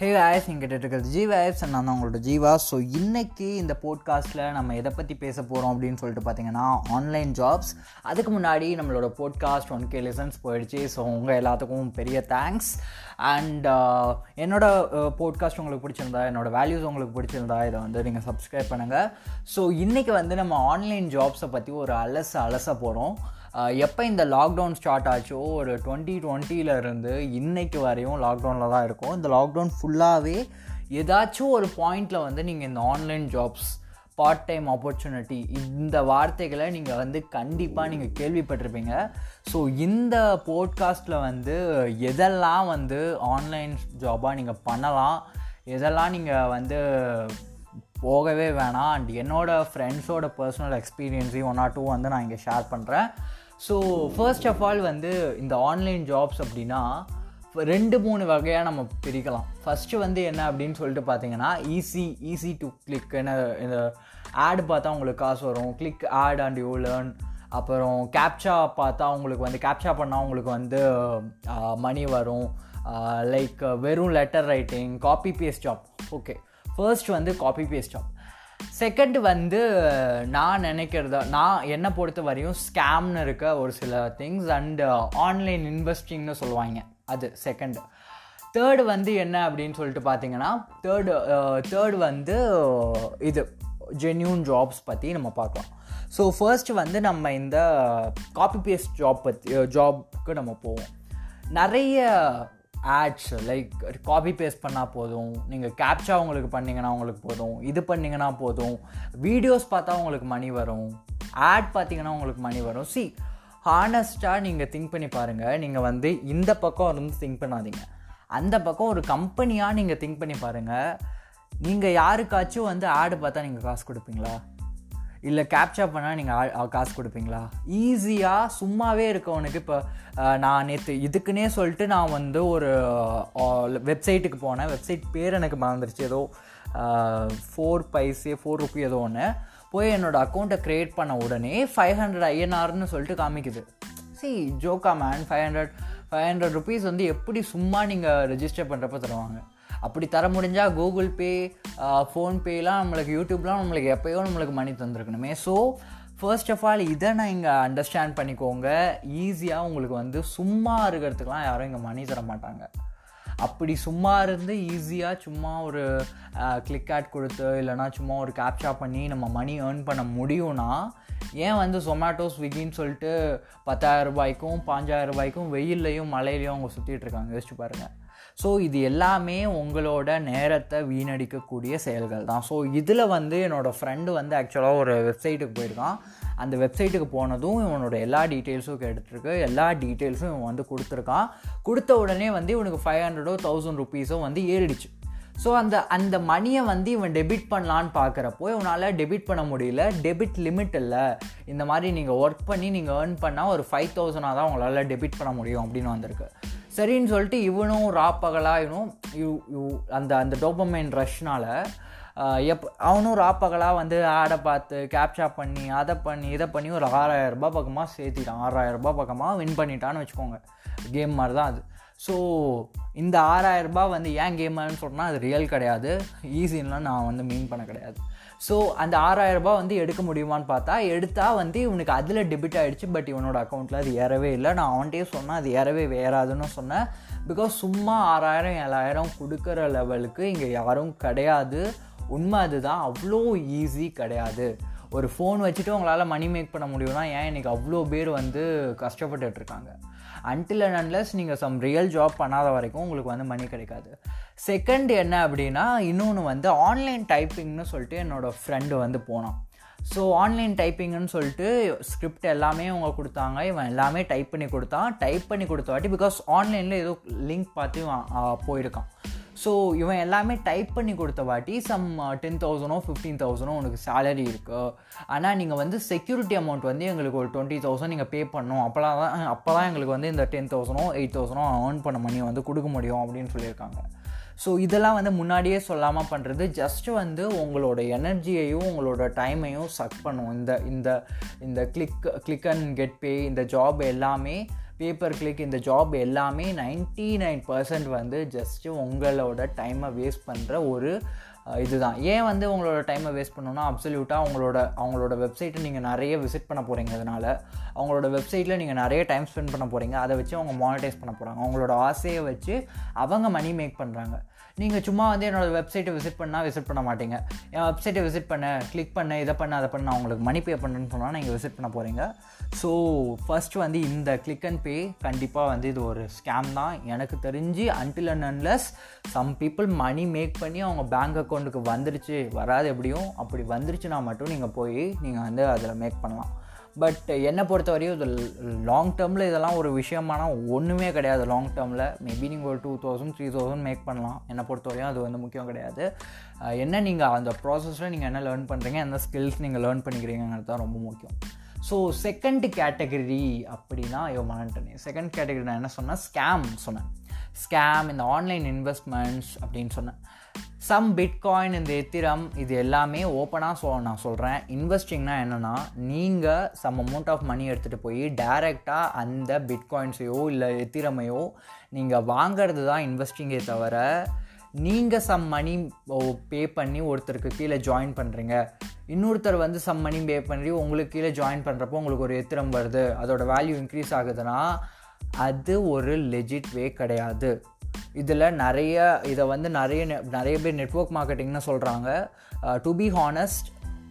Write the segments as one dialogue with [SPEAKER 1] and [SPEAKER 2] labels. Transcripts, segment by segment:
[SPEAKER 1] ஹே ஆயஸ் நீங்கள் இருக்கிறது ஜீவா ஆயஸ் நான் தான் உங்களோட ஜீவா ஸோ இன்றைக்கி இந்த போட்காஸ்ட்டில் நம்ம எதை பற்றி பேச போகிறோம் அப்படின்னு சொல்லிட்டு பார்த்தீங்கன்னா ஆன்லைன் ஜாப்ஸ் அதுக்கு முன்னாடி நம்மளோட போட்காஸ்ட் ஒன் கே லெசன்ஸ் போயிடுச்சு. ஸோ உங்கள் எல்லாத்துக்கும் பெரிய தேங்க்ஸ் அண்ட் uh, என்னோட uh, போட்காஸ்ட் உங்களுக்கு பிடிச்சிருந்தா என்னோட வேல்யூஸ் உங்களுக்கு பிடிச்சிருந்தா இதை வந்து நீங்கள் சப்ஸ்கிரைப் பண்ணுங்கள் ஸோ இன்றைக்கி வந்து நம்ம ஆன்லைன் ஜாப்ஸை பற்றி ஒரு அலச அலச போகிறோம் எப்போ இந்த லாக்டவுன் ஸ்டார்ட் ஆச்சோ ஒரு டுவெண்ட்டி டுவெண்ட்டிலேருந்து இன்றைக்கு வரையும் லாக்டவுனில் தான் இருக்கும். இந்த லாக்டவுன் ஃபுல்லாகவே ஏதாச்சும் ஒரு பாயிண்டில் வந்து நீங்கள் இந்த online jobs part time opportunity இந்த வார்த்தைகளை நீங்கள் வந்து கண்டிப்பாக நீங்கள் கேள்விப்பட்டிருப்பீங்க. ஸோ இந்த போட்காஸ்ட்டில் வந்து எதெல்லாம் வந்து ஆன்லைன் ஜாபாக நீங்கள் பண்ணலாம் எதெல்லாம் நீங்கள் வந்து போகவே வேணாம் அண்ட் என்னோடய ஃப்ரெண்ட்ஸோட பர்சனல் எக்ஸ்பீரியன்ஸையும் ஒன் ஆர் டூ வந்து நான் இங்கே ஷேர் பண்ணுறேன் ஸோ ஃபர்ஸ்ட் ஆஃப் ஆல் வந்து இந்த ஆன்லைன் ஜாப்ஸ் அப்படின்னா ரெண்டு மூணு வகையாக நம்ம பிரிக்கலாம். ஃபஸ்ட்டு வந்து என்ன அப்படின்னு சொல்லிட்டு பார்த்தீங்கன்னா ஈஸி ஈஸி டு கிளிக் என்ன இந்த ஆடு பார்த்தா உங்களுக்கு காசு வரும். Click ad and you learn அப்புறம் கேப்சா பார்த்தா உங்களுக்கு வந்து கேப்சா பண்ணால் உங்களுக்கு வந்து மணி வரும். லைக் வெறும் letter writing copy paste job okay first வந்து காப்பி பேஸ்ட் ஜாப் செகண்ட் வந்து நான் நினைக்கிறத நான் என்னை பொறுத்த வரையும் ஸ்கேம்னு இருக்க ஒரு சில திங்ஸ் அண்டு ஆன்லைன் இன்வெஸ்டிங்னு சொல்லுவாங்க. அது செகண்ட் தேர்டு வந்து என்ன அப்படின்னு சொல்லிட்டு பார்த்தீங்கன்னா தேர்டு தேர்டு uh, வந்து uh, இது ஜென்யூன் ஜாப்ஸ் பற்றி நம்ம பார்க்கலாம். ஸோ ஃபர்ஸ்ட் வந்து நம்ம இந்த காப்பி பேஸ்ட் ஜாப் பற்றி ஜாப்க்கு நம்ம போவோம். நிறைய ஆட்ஸ் லைக் காப்பி பேஸ்ட் பண்ணால் போதும். நீங்கள் கேப்சா உங்களுக்கு பண்ணிங்கன்னா உங்களுக்கு போதும். இது பண்ணிங்கன்னா போதும். வீடியோஸ் பார்த்தா உங்களுக்கு மணி வரும். ஆட் பார்த்தீங்கன்னா உங்களுக்கு மணி வரும். சி ஹானஸ்ட்டாக நீங்கள் திங்க் பண்ணி பாருங்கள் நீங்கள் வந்து இந்த பக்கம் இருந்து திங்க் பண்ணாதீங்க. அந்த பக்கம் ஒரு கம்பெனியாக நீங்கள் திங்க் பண்ணி பாருங்கள் நீங்கள் யாருக்காச்சும் வந்து ஆடு பார்த்தா நீங்கள் காசு கொடுப்பீங்களா? இல்லை கேப்சா பண்ணால் நீங்கள் காசு கொடுப்பீங்களா? ஈஸியாக சும்மாவே இருக்கவனுக்கு இப்போ நான் நேற்று இதுக்குன்னே சொல்லிட்டு நான் வந்து ஒரு வெப்சைட்டுக்கு போனேன். வெப்சைட் பேர் எனக்கு மறந்துருச்சு. ஏதோ ஃபோர் பைஸே ஃபோர் ருப்பி ஏதோ ஒன்று போய் என்னோடய அக்கௌண்ட்டை க்ரியேட் பண்ண உடனே ஃபைவ் ஹண்ட்ரட் ஐஎன்ஆர்னு சொல்லிட்டு காமிக்குது. சி ஜோக்கா man five hundred five hundred rupees வந்து எப்படி சும்மா நீங்கள் ரெஜிஸ்டர் பண்ணுறப்ப தருவாங்க? அப்படி தர முடிஞ்சால் கூகுள் பே ஃபோன்பேலாம் நம்மளுக்கு யூடியூப்லாம் நம்மளுக்கு எப்போயோ நம்மளுக்கு மணி தந்துருக்கணுமே. ஸோ ஃபர்ஸ்ட் ஆஃப் ஆல் இதை நான் இங்கே அண்டர்ஸ்டாண்ட் பண்ணிக்கோங்க. ஈஸியாக உங்களுக்கு வந்து சும்மா இருக்கிறதுக்கெலாம் யாரும் இங்கே மணி தர மாட்டாங்க. அப்படி சும்மா இருந்து ஈஸியாக சும்மா ஒரு கிளிக் ஆட் கொடுத்து இல்லைனா சும்மா ஒரு கேப்சா பண்ணி நம்ம மணி ஏர்ன் பண்ண முடியும்னா ஏன் வந்து சொமேட்டோ ஸ்விக்கின்னு சொல்லிட்டு பத்தாயிரம் ரூபாய்க்கும் பாஞ்சாயிரம் ரூபாய்க்கும் வெயில்லையும் மழையிலையும் அவங்க சுற்றிட்டு இருக்காங்க. யோசிச்சு பாருங்கள் ஸோ இது எல்லாமே உங்களோட நேரத்தை வீணடிக்கக்கூடிய செயல்கள் தான். ஸோ இதில் வந்து என்னோடய ஃப்ரெண்டு வந்து ஆக்சுவலாக ஒரு வெப்சைட்டுக்கு போயிருக்கான். அந்த வெப்சைட்டுக்கு போனதும் இவனோட எல்லா டீட்டெயில்ஸும் கேட்டுட்ருக்கு எல்லா டீட்டெயில்ஸும் இவன் வந்து கொடுத்துருக்கான். கொடுத்த உடனே வந்து இவனுக்கு ஃபைவ் ஹண்ட்ரடோ தௌசண்ட் ருபீஸோ வந்து ஏறிடுச்சு. ஸோ அந்த அந்த மணியை வந்து இவன் டெபிட் பண்ணலான்னு பார்க்குறப்போ இவனால் டெபிட் பண்ண முடியல. டெபிட் லிமிட் இல்லை. இந்த மாதிரி நீங்கள் ஒர்க் பண்ணி நீங்கள் ஏர்ன் பண்ணால் ஒரு ஃபைவ் தௌசண்டாக தான் உங்களால் டெபிட் பண்ண முடியும் அப்படின்னு வந்திருக்கு. சரின்னு சொல்லிட்டு இவனும் ராப்பகலாக இவனும் யூ யூ அந்த அந்த டோபமைன் ரஷ்னால் எப் அவனும் ராப்பகலாக வந்து ஆடை பார்த்து கேப்சா பண்ணி அதை பண்ணி இதை பண்ணி ஒரு ஆறாயிரரூபா பக்கமாக சேர்த்திட்டான். ஆறாயிரரூபா பக்கமாக வின் பண்ணிட்டான்னு வச்சுக்கோங்க. கேம் மாதிரி தான் அது. ஸோ இந்த ஆறாயிரரூபா வந்து ஏன் கேமர்னு சொன்னால் அது ரியல் கிடையாது. ஈஸின்லாம் நான் வந்து மீன் பண்ண கிடையாது. ஸோ அந்த ஆறாயிரரூபா வந்து எடுக்க முடியுமான்னு பார்த்தா எடுத்தால் வந்து இவனுக்கு அதில் டெபிட் ஆகிடுச்சு பட் இவனோட அக்கௌண்ட்டில் அது ஏறவே இல்லை. நான் அவன்கிட்டயே சொன்னேன் அது ஏறவே வேறாதுன்னு சொன்னேன். பிகாஸ் சும்மா ஆறாயிரம் ஏழாயிரம் கொடுக்குற லெவலுக்கு இங்கே யாரும் கிடையாது. உண்மை அதுதான் அவ்வளோ ஈஸி கிடையாது. ஒரு ஃபோன் வச்சுட்டு உங்களால் மணி மேக் பண்ண முடியும்னா ஏன் இன்றைக்கி அவ்வளோ பேர் வந்து கஷ்டப்பட்டுட்ருக்காங்க அன்டில் அண்ட் அன்லஸ் நீங்கள் சம் ரியல் ஜாப் பண்ணாத வரைக்கும் உங்களுக்கு வந்து மணி கிடைக்காது. செகண்ட் என்ன அப்படின்னா இன்னொன்று வந்து ஆன்லைன் டைப்பிங்னு சொல்லிட்டு என்னோடய ஃப்ரெண்டு வந்து போனான். ஸோ ஆன்லைன் டைப்பிங்னு சொல்லிட்டு ஸ்கிரிப்ட் எல்லாமே அவங்க கொடுத்தாங்க. இவன் எல்லாமே டைப் பண்ணி கொடுத்தான். டைப் பண்ணி கொடுத்த வாட்டி பிகாஸ் ஆன்லைனில் ஏதோ லிங்க் பார்த்து போயிருக்கான். ஸோ இவன் எல்லாமே டைப் பண்ணி கொடுத்த வாட்டி சம் டென் தௌசண்டோ ஃபிஃப்டீன் தௌசண்டோ உனக்கு சேலரி இருக்குது ஆனால் நீங்கள் வந்து செக்யூரிட்டி அமௌண்ட் வந்து எங்களுக்கு ஒரு டுவெண்ட்டி தௌசண்ட் நீங்கள் பே பண்ணணும். அப்போலாம் தான் அப்போ தான் எங்களுக்கு வந்து இந்த டென் தௌசண்டோ எயிட் தௌசண்டோ ஏர்ன் பண்ண மணி வந்து கொடுக்க முடியும் அப்படின்னு சொல்லியிருக்காங்க. ஸோ இதெல்லாம் வந்து முன்னாடியே சொல்லாமல் பண்ணுறது ஜஸ்ட் வந்து உங்களோட எனர்ஜியையும் உங்களோட டைமையும் சக் பண்ணும். இந்த இந்த இந்த click click and get pay இந்த ஜாப் எல்லாமே பேப்பர் கிளிக் இந்த ஜாப் எல்லாமே நைன்ட்டி நைன் பர்சன்ட் வந்து ஜஸ்ட்டு உங்களோட டைமை வேஸ்ட் பண்ணுற ஒரு இதுதான். ஏன் வந்து உங்களோட டைமை வேஸ்ட் பண்ணணும்னா அப்சல்யூட்டாக அவங்களோட அவங்களோட வெப்சைட்டை நீங்கள் நிறைய விசிட் பண்ண போகிறீங்க அதனால் அவங்களோட வெப்சைட்டில் நீங்கள் நிறைய டைம் ஸ்பெண்ட் பண்ண போகிறீங்க அதை வச்சு அவங்க மானிட்டைஸ் பண்ண போகிறாங்க அவங்களோட ஆசையை வச்சு அவங்க மணி மேக் பண்ணுறாங்க நீங்கள் சும்மா வந்து என்னோடய வெப்சைட்டை விசிட் பண்ணால் விசிட் பண்ண மாட்டீங்க. என் வெப்சைட்டை விசிட் பண்ண கிளிக் பண்ண இதை பண்ண அதை பண்ண உங்களுக்கு மணி பே பண்ணுன்னு சொன்னால் நீங்கள் விசிட் பண்ண போகிறீங்க ஸோ ஃபஸ்ட் வந்து இந்த கிளிக் அண்ட் பே கண்டிப்பாக வந்து இது ஒரு ஸ்கேம் தான். எனக்கு தெரிஞ்சு until and unless some people money make பண்ணி அவங்க பேங்க் அக்கௌண்ட்டுக்கு வந்துருச்சு வராது எப்படியும் அப்படி வந்துருச்சுன்னா மட்டும் நீங்கள் போய் நீங்கள் வந்து அதில் மேக் பண்ணலாம். பட் என்னை பொறுத்த வரையும் இது லாங் டேர்மில் இதெல்லாம் ஒரு விஷயமானால் ஒன்றுமே கிடையாது. லாங் டேர்மில் மேபி நீங்கள் ஒரு two thousand three thousand make பண்ணலாம். என்னை பொறுத்த வரையும் அது வந்து முக்கியம் கிடையாது. என்ன நீங்கள் அந்த ப்ராசஸில் நீங்கள் என்ன லேர்ன் பண்ணுறீங்க என்ன ஸ்கில்ஸ் நீங்கள் லேர்ன் பண்ணிக்கிறீங்கிறது தான் ரொம்ப முக்கியம். ஸோ செகண்ட் கேட்டகரி அப்படின்னா ஐயோ மறந்துட்டேனே. செகண்ட் கேட்டகரி நான் என்ன சொன்னேன்? ஸ்கேம் சொன்னேன். ஸ்கேம் இந்த ஆன்லைன் இன்வெஸ்ட்மெண்ட்ஸ் அப்படின்னு சொன்னேன். சம் பிட்காயின் இந்த எத்திரம் இது எல்லாமே ஓப்பனாக சொல் நான் சொல்கிறேன் இன்வெஸ்டிங்னா என்னென்னா நீங்கள் சம் அமௌண்ட் ஆஃப் மணி எடுத்துகிட்டு போய் டைரெக்டாக அந்த பிட்காயின்ஸையோ இல்லை எத்திரமையோ நீங்கள் வாங்கிறது தான் இன்வெஸ்டிங்கே தவிர நீங்கள் சம் மணி பே பண்ணி ஒருத்தருக்கு கீழே ஜாயின் பண்ணுறீங்க இன்னொருத்தர் வந்து சம் மணி பே பண்ணி உங்களுக்கு கீழே ஜாயின் பண்ணுறப்போ உங்களுக்கு ஒரு எத்திரம் வருது. அதோட வேல்யூ இன்க்ரீஸ் ஆகுதுன்னா அது ஒரு லெஜிட் வே கிடையாது. இதில் நிறைய இதை வந்து நிறைய நிறைய பேர் நெட்ஒர்க் மார்க்கெட்டிங்னு சொல்கிறாங்க டு பி ஹானஸ்ட்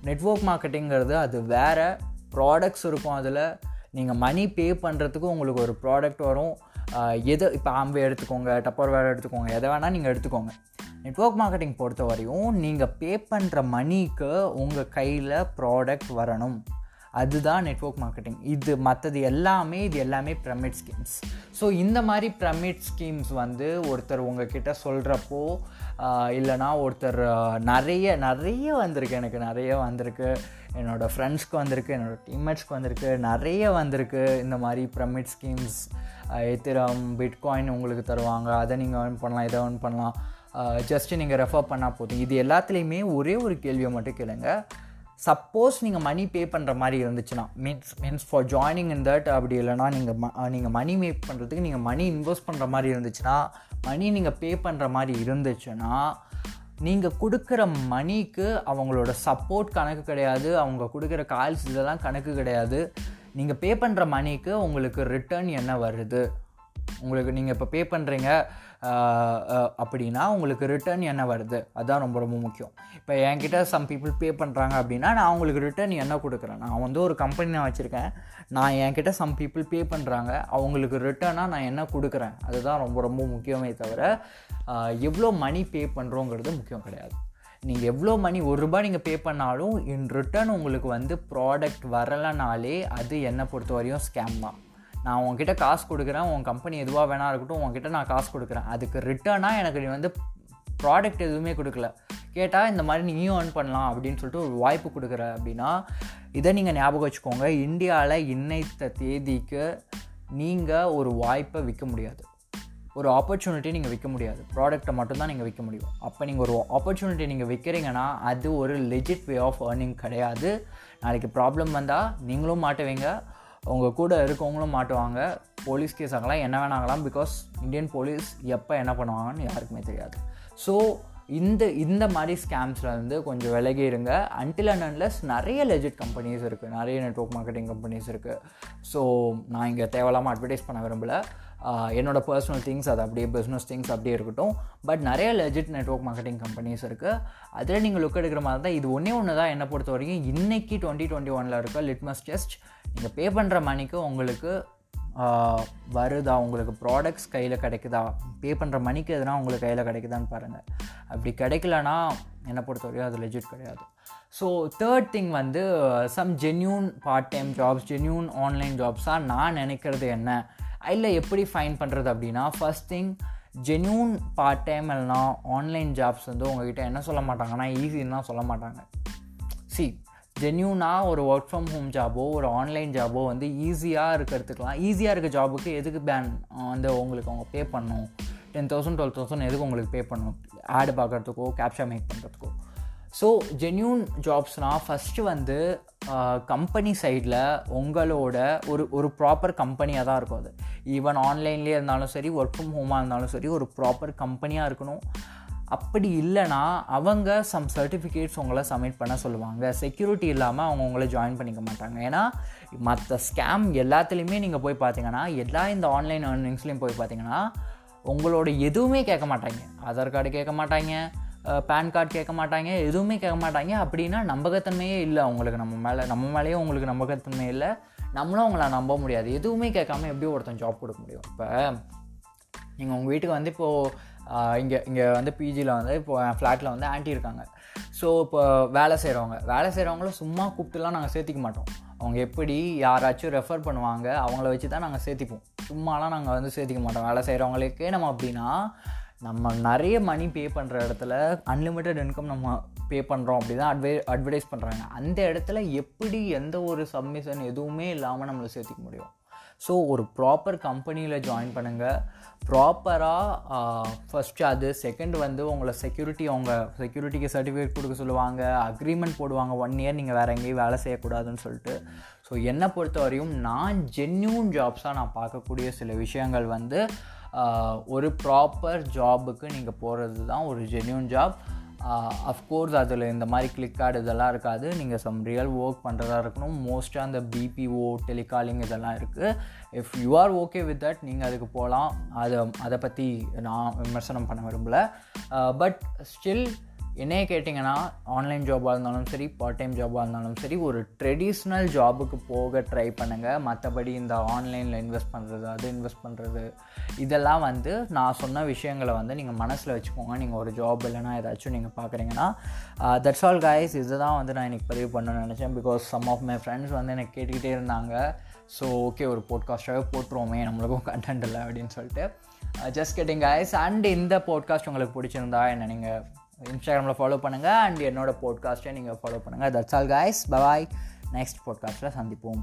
[SPEAKER 1] நெட்ஒர்க் மார்க்கெட்டிங்கிறது அது வேறு. ப்ராடக்ட்ஸ் இருக்கும் அதில். நீங்கள் மணி பே பண்ணுறதுக்கு உங்களுக்கு ஒரு ப்ராடக்ட் வரும். எது இப்போ ஆம்பே எடுத்துக்கோங்க டப்பர் வேறு எடுத்துக்கோங்க எதை வேணால் நீங்கள் எடுத்துக்கோங்க. நெட்ஒர்க் மார்க்கெட்டிங் பொறுத்த வரையும் நீங்கள் பே பண்ணுற மணிக்கு உங்கள் கையில் ப்ராடக்ட் வரணும். அதுதான் நெட்ஒர்க் மார்க்கெட்டிங் இது மற்றது எல்லாமே இது எல்லாமே ப்ரமிட் ஸ்கீம்ஸ் ஸோ இந்த மாதிரி ப்ரமிட் ஸ்கீம்ஸ் வந்து ஒருத்தர் உங்ககிட்ட சொல்கிறப்போ இல்லைனா ஒருத்தர் நிறைய நிறைய வந்திருக்கு எனக்கு. நிறைய வந்திருக்கு. என்னோடய ஃப்ரெண்ட்ஸ்க்கு வந்திருக்கு என்னோடய டீம்மேட்ஸ்க்கு வந்திருக்கு நிறைய வந்திருக்கு. இந்த மாதிரி ப்ரமிட் ஸ்கீம்ஸ் எத்திரம் பிட்காயின் உங்களுக்கு தருவாங்க. அதை நீங்கள் ஏர்ன் பண்ணலாம் இதை ஏர்ன் பண்ணலாம். ஜஸ்ட்டு நீங்கள் ரெஃபர் பண்ணால் போதும். இது எல்லாத்துலேயுமே ஒரே ஒரு கேள்வியை மட்டும் கேளுங்கள் சப்போஸ் நீங்கள் மணி பே பண்ணுற மாதிரி இருந்துச்சுன்னா means means for joining in that அப்படி இல்லைனா நீங்கள் ம நீங்கள் மணி மேக் பண்ணுறதுக்கு நீங்கள் மணி இன்வெஸ்ட் பண்ணுற மாதிரி இருந்துச்சுன்னா மணி நீங்கள் பே பண்ணுற மாதிரி இருந்துச்சுன்னா நீங்கள் கொடுக்குற மணிக்கு அவங்களோட சப்போர்ட் கணக்கு கிடையாது அவங்க கொடுக்குற கால்ஸ் இதெல்லாம் கணக்கு கிடையாது. நீங்கள் பே பண்ணுற மணிக்கு உங்களுக்கு ரிட்டர்ன் என்ன வருது? உங்களுக்கு நீங்கள் இப்போ பே பண்ணுறீங்க அப்படின்னா உங்களுக்கு ரிட்டர்ன் என்ன வருது? அதுதான் ரொம்ப ரொம்ப முக்கியம். இப்போ என்கிட்ட சம் பீப்புள் பே பண்ணுறாங்க அப்படின்னா நான் அவங்களுக்கு ரிட்டர்ன் என்ன கொடுக்குறேன்? நான் வந்து ஒரு கம்பெனி நான் வச்சுருக்கேன். நான் என்கிட்ட சம் பீப்புள் பே பண்ணுறாங்க அவங்களுக்கு ரிட்டர்னாக நான் என்ன கொடுக்குறேன்? அதுதான் ரொம்ப ரொம்ப முக்கியமே தவிர எவ்வளோ மணி பே பண்ணுறோங்கிறது முக்கியம் கிடையாது. நீங்கள் எவ்வளோ மணி ஒரு ரூபாய் நீங்கள் பே பண்ணாலும் இன் ரிட்டர்ன் உங்களுக்கு வந்து ப்ராடக்ட் வரலைனாலே அது என்னை பொறுத்த வரையும் ஸ்கேம் தான். நான் உங்ககிட்ட காசு கொடுக்குறேன் உன் கம்பெனி எதுவாக வேணா இருக்கட்டும் உங்ககிட்ட நான் காசு கொடுக்குறேன். அதுக்கு ரிட்டர்னாக எனக்கு நீ வந்து ப்ராடக்ட் எதுவுமே கொடுக்கல. கேட்டால் இந்த மாதிரி நீயும் ஏர்ன் பண்ணலாம் அப்படின்னு சொல்லிட்டு ஒரு வாய்ப்பு கொடுக்குற அப்படின்னா இதை நீங்கள் ஞாபகம் வச்சுக்கோங்க. இந்தியாவில் இன்னைத்த தேதிக்கு நீங்கள் ஒரு வாய்ப்பை விற்க முடியாது. ஒரு ஆப்பர்ச்சுனிட்டி நீங்கள் விற்க முடியாது. ப்ராடக்ட்டை மட்டும்தான் நீங்கள் விற்க முடியும். அப்போ நீங்கள் ஒரு ஆப்பர்ச்சுனிட்டி நீங்கள் விற்கிறீங்கன்னா அது ஒரு லெஜிட் வே ஆஃப் ஏர்னிங் கிடையாது. நாளைக்கு ப்ராப்ளம் வந்தால் நீங்களும் மாட்டுவீங்க. உங்கள் கூட இருக்கவங்களும் மாட்டுவாங்க. போலீஸ் கேஸ் ஆகலாம் என்ன வேணாகலாம் பிகாஸ் இந்தியன் போலீஸ் எப்போ என்ன பண்ணுவாங்கன்னு யாருக்குமே தெரியாது. ஸோ இந்த இந்த மாதிரி ஸ்கேம்ஸில் வந்து கொஞ்சம் விலகி இருங்க. அன்டில் அண்ட் அன்லஸ் நிறைய லெஜிட் கம்பெனிஸ் இருக்குது நிறைய நெட்ஒர்க் மார்க்கெட்டிங் கம்பெனிஸ் இருக்குது ஸோ நான் இங்கே தேவையில்லாமல் அட்வர்டைஸ் பண்ண விரும்பலை. என்னோட பர்சனல் திங்ஸ் அது அப்படியே பிஸ்னஸ் திங்ஸ் அப்படியே இருக்கட்டும். பட் நிறைய லெஜிட் நெட்ஒர்க் மார்க்கெட்டிங் கம்பெனிஸ் இருக்குது அதில் நீங்கள் லுக் எடுக்கிற மாதிரி தான் இது ஒன்றே ஒன்று தான் என்னை பொறுத்த வரைக்கும் இன்றைக்கி டுவெண்ட்டி டுவெண்ட்டி ஒனில் இருக்க லிட்மஸ் டெஸ்ட் நீங்கள் பே பண்ணுற மணிக்கு உங்களுக்கு வருதா? உங்களுக்கு ப்ராடக்ட்ஸ் கையில் கிடைக்குதா? பே பண்ணுற மணிக்கு எதுனா உங்களுக்கு கையில் கிடைக்குதான்னு பாருங்கள் அப்படி கிடைக்கலனா என்னை பொறுத்தவரையும் அது லெஜிட் கிடையாது. ஸோ தேர்ட் திங் வந்து some genuine part time jobs genuine online ஜாப்ஸாக நான் நினைக்கிறது என்ன? அதில் எப்படி ஃபைன் பண்ணுறது அப்படின்னா first thing genuine part time இல்லைனா ஆன்லைன் ஜாப்ஸ் வந்து உங்ககிட்ட என்ன சொல்ல மாட்டாங்கன்னா ஈஸின்னா சொல்ல மாட்டாங்க. சி ஜென்யூனாக ஒரு ஒர்க் ஃப்ரம் ஹோம் ஜாபோ ஒரு ஆன்லைன் ஜாபோ வந்து ஈஸியாக இருக்கிறதுக்கெலாம் ஈஸியாக இருக்க ஜாபுக்கு எதுக்கு பேன் வந்து உங்களுக்கு அவங்க பே பண்ணணும்? டென் தௌசண்ட் டுவெல் தௌசண்ட் எதுக்கு உங்களுக்கு பே பண்ணணும்? ஆடு பார்க்குறதுக்கோ கேப்ஷா மேக் பண்ணுறதுக்கோ ஸோ ஜென்யூன் ஜாப்ஸ்னால் ஃபஸ்ட்டு வந்து கம்பெனி சைடில் உங்களோட ஒரு ஒரு ப்ராப்பர் கம்பெனியாக தான் இருக்கும் அது. ஈவன் ஆன்லைன்லேயே இருந்தாலும் சரி ஒர்க் ஃப்ரம் ஹோமாக இருந்தாலும் சரி ஒரு ப்ராப்பர் கம்பெனியாக இருக்கணும். அப்படி இல்லைனா அவங்க சம் சர்டிஃபிகேட்ஸ் உங்களை சப்மிட் பண்ண சொல்லுவாங்க. செக்யூரிட்டி இல்லாமல் அவங்க உங்களை ஜாயின் பண்ணிக்க மாட்டாங்க. ஏன்னா மற்ற ஸ்கேம் எல்லாத்துலேயுமே நீங்கள் போய் பார்த்தீங்கன்னா எல்லா இந்த ஆன்லைன் ஏர்னிங்ஸ்லேயும் போய் பார்த்தீங்கன்னா உங்களோட எதுவுமே கேட்க மாட்டாங்க. ஆதார் கார்டு கேட்க மாட்டாங்க. பேன் கார்டு கேட்க மாட்டாங்க. எதுவுமே கேட்க மாட்டாங்க. அப்படின்னா நம்பகத்தன்மையே இல்லை அவங்களுக்கு. நம்ம மேலே நம்ம மேலேயே உங்களுக்கு நம்பகத்தன்மை இல்லை. நம்மளும் அவங்கள நம்ப முடியாது. எதுவுமே கேட்காம எப்படி ஒருத்தன் ஜாப் கொடுக்க முடியும். இப்போ நீங்கள் உங்கள் வீட்டுக்கு வந்து இப்போது இங்கே இங்கே வந்து பிஜியில் வந்து இப்போ என் ஃப்ளாட்டில் வந்து ஆன்ட்டி இருக்காங்க. ஸோ இப்போ வேலை செய்கிறவங்க வேலை செய்கிறவங்கள சும்மா கூப்பிட்டுலாம் நாங்கள் சேர்த்திக்க மாட்டோம். அவங்க எப்படி யாராச்சும் ரெஃபர் பண்ணுவாங்க அவங்கள வச்சு தான் நாங்கள் சேர்த்திப்போம். சும்மாலாம் நாங்கள் வந்து சேர்த்திக்க மாட்டோம். வேலை செய்கிறவங்களுக்கே நம்ம அப்படின்னா நம்ம நிறைய மணி பே பண்ணுற இடத்துல அன்லிமிட்டெட் இன்கம் நம்ம பே பண்ணுறோம் அப்படி தான் அட்வை அட்வர்டைஸ் பண்ணுறாங்க அந்த இடத்துல எப்படி எந்த ஒரு சப்மிஷன் எதுவுமே இல்லாமல் நம்மளை சேர்த்திக்க முடியும். ஸோ ஒரு ப்ராப்பர் கம்பெனியில் ஜாயின் பண்ணுங்கள் ப்ராப்பராக ஃபஸ்ட்டு அது செகண்ட் வந்து உங்களை செக்யூரிட்டி அவங்க செக்யூரிட்டிக்கு சர்டிஃபிகேட் கொடுக்க சொல்லுவாங்க அக்ரிமெண்ட் போடுவாங்க ஒன் இயர் நீங்கள் வேறு எங்கேயும் வேலை செய்யக்கூடாதுன்னு சொல்லிட்டு. ஸோ என்னை பொறுத்த வரையும் நான் ஜென்யூன் ஜாப்ஸாக நான் பார்க்கக்கூடிய சில விஷயங்கள் வந்து ஒரு ப்ராப்பர் ஜாபுக்கு நீங்கள் போகிறது தான் ஒரு ஜென்யூன் ஜாப் அஃப்கோர்ஸ் அதில் இந்த மாதிரி கிளிக் கார்டு இதெல்லாம் இருக்காது. நீங்கள் சம் ரியல் ஒர்க் பண்ணுறதா இருக்கணும். மோஸ்ட்டாக அந்த பிபிஓ டெலிகாலிங் இதெல்லாம் இருக்குது if you are okay with that நீங்கள் அதுக்கு போகலாம் அதை அதை பற்றி நான் விமர்சனம் பண்ண விரும்பலை. பட் ஸ்டில் என்னையே கேட்டிங்கன்னா ஆன்லைன் ஜாபாக இருந்தாலும் சரி பார்ட் டைம் ஜாபாக இருந்தாலும் சரி ஒரு ட்ரெடிஷ்னல் ஜாபுக்கு போக ட்ரை பண்ணுங்கள் மற்றபடி இந்த ஆன்லைனில் இன்வெஸ்ட் பண்ணுறது அது இன்வெஸ்ட் பண்ணுறது இதெல்லாம் வந்து நான் சொன்ன விஷயங்களை வந்து நீங்கள் மனசில் வச்சுக்கோங்க. நீங்கள் ஒரு ஜாப் இல்லைனா ஏதாச்சும் நீங்கள் பார்க்குறீங்கன்னா தட்ஸ் ஆல் கைஸ் இதுதான் வந்து நான் இன்றைக்கி பதிவு பண்ணணும்னு நினச்சேன். Because some of my friends வந்து எனக்கு கேட்டுக்கிட்டே இருந்தாங்க. ஸோ ஓகே ஒரு போட்காஸ்ட்டாகவே போட்டுருவோமே நம்மளுக்கும் கண்டென்ட் இல்லை அப்படின்னு சொல்லிட்டு ஜஸ்ட் கெட்டிங் கைஸ் அண்ட் இந்த போட்காஸ்ட் உங்களுக்கு பிடிச்சிருந்தா என்ன நீங்கள் இன்ஸ்டாகிராமில் ஃபாலோ பண்ணுங்கள் அண்ட் என்னோட போட்காஸ்ட்டை நீங்கள் ஃபாலோ பண்ணுங்கள் that's all guys bye bye next போட்காஸ்ட்டில் சந்திப்போம்.